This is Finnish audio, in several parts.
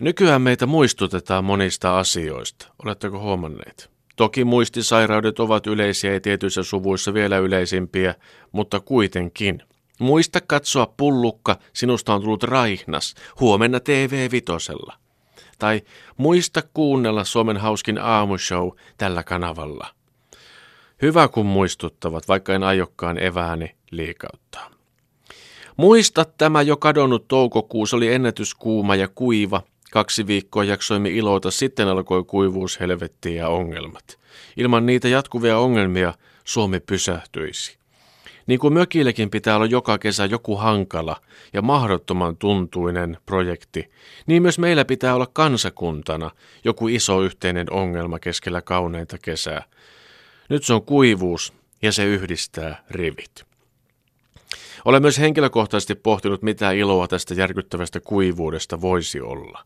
Nykyään meitä muistutetaan monista asioista. Oletteko huomanneet? Toki muistisairaudet ovat yleisiä ja tietyissä suvuissa vielä yleisimpiä, mutta kuitenkin. Muista katsoa pullukka, sinusta on tullut raihnas, huomenna TV Vitosella. Tai muista kuunnella Suomen hauskin aamushow tällä kanavalla. Hyvä kun muistuttavat, vaikka en aiokkaan evääni liikauttaa. Muista tämä jo kadonnut toukokuusi oli ennätyskuuma ja kuiva, Kaksi viikkoa jaksoimme iloita, sitten alkoi kuivuus, helvetti ja ongelmat. Ilman niitä jatkuvia ongelmia Suomi pysähtyisi. Niin kuin mökillekin pitää olla joka kesä joku hankala ja mahdottoman tuntuinen projekti, niin myös meillä pitää olla kansakuntana joku iso yhteinen ongelma keskellä kauneinta kesää. Nyt se on kuivuus ja se yhdistää rivit. Olen myös henkilökohtaisesti pohtinut, mitä iloa tästä järkyttävästä kuivuudesta voisi olla.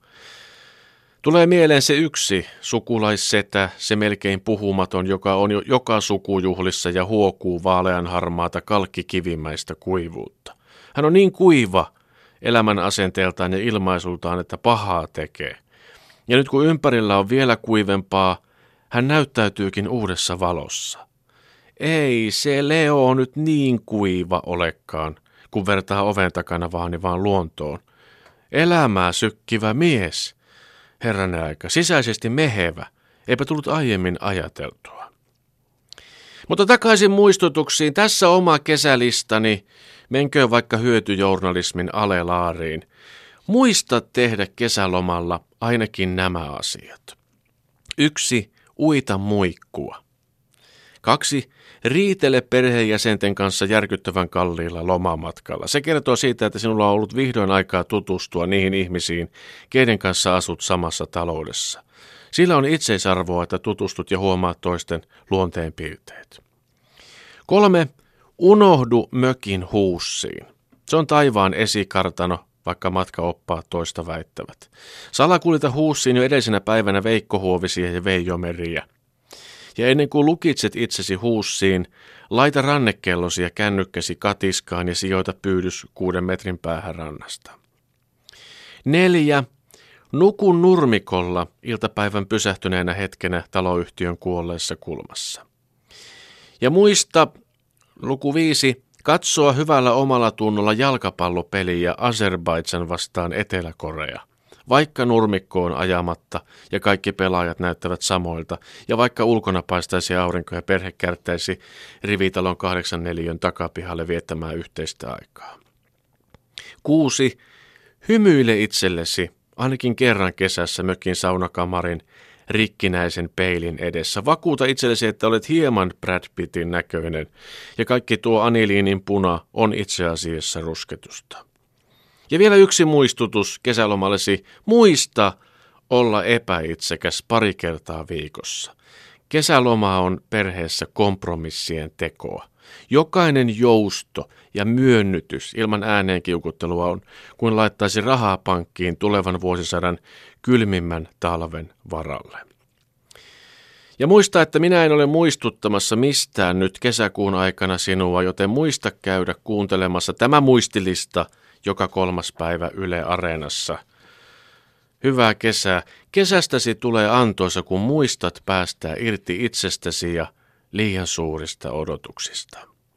Tulee mieleen se yksi sukulaissetä, se melkein puhumaton, joka on jo joka sukujuhlissa ja huokuu vaalean harmaata kalkkikivimäistä kuivuutta. Hän on niin kuiva elämän asenteeltaan ja ilmaisultaan, että pahaa tekee. Ja nyt kun ympärillä on vielä kuivempaa, hän näyttäytyykin uudessa valossa. Ei se Leo nyt niin kuiva olekaan, kun vertaa oven takana vaani vaan luontoon. Elämää sykkivä mies. Herran aika, sisäisesti mehevä. Eipä tullut aiemmin ajateltua. Mutta takaisin muistutuksiin. Tässä oma kesälistani. Menkö vaikka hyötyjournalismin alelaariin. Muista tehdä kesälomalla ainakin nämä asiat. Yksi, uita muikkua. Kaksi, riitele perheenjäsenten kanssa järkyttävän kalliilla lomamatkalla. Se kertoo siitä, että sinulla on ollut vihdoin aikaa tutustua niihin ihmisiin, keiden kanssa asut samassa taloudessa. Sillä on itseisarvoa, että tutustut ja huomaat toisten luonteenpiirteet. Kolme, unohdu mökin huussiin. Se on taivaan esikartano, vaikka matkaoppaat toista väittävät. Salakulita huussiin jo edellisenä päivänä Veikko Huovisia ja Veijo Meriä. Ja ennen kuin lukitset itsesi huussiin, laita rannekellosi ja kännykkäsi katiskaan ja sijoita pyydys kuuden metrin päähän rannasta. Neljä. Nuku nurmikolla iltapäivän pysähtyneenä hetkenä taloyhtiön kuolleessa kulmassa. Ja muista, luku viisi, katsoa hyvällä omalla tunnolla jalkapallopeliä Azerbaidsan vastaan Etelä-Korea – vaikka nurmikkoon ajamatta ja kaikki pelaajat näyttävät samoilta, ja vaikka ulkona paistaisi aurinko ja perhe kärttäisi rivitalon kahdeksan neliön takapihalle viettämään yhteistä aikaa. Kuusi. Hymyile itsellesi, ainakin kerran kesässä mökin saunakamarin rikkinäisen peilin edessä. Vakuuta itsellesi, että olet hieman Brad Pittin näköinen, ja kaikki tuo aniliinin puna on itse asiassa rusketusta. Ja vielä yksi muistutus kesälomallesi. Muista olla epäitsekäs pari kertaa viikossa. Kesäloma on perheessä kompromissien tekoa. Jokainen jousto ja myönnytys ilman ääneen kiukuttelua on kuin laittaisi rahaa pankkiin tulevan vuosisadan kylmimmän talven varalle. Ja muista, että minä en ole muistuttamassa mistään nyt kesäkuun aikana sinua, joten muista käydä kuuntelemassa tämä muistilista – joka kolmas päivä Yle Areenassa. Hyvää kesää. Kesästäsi tulee antoisa, kun muistat päästää irti itsestäsi ja liian suurista odotuksista.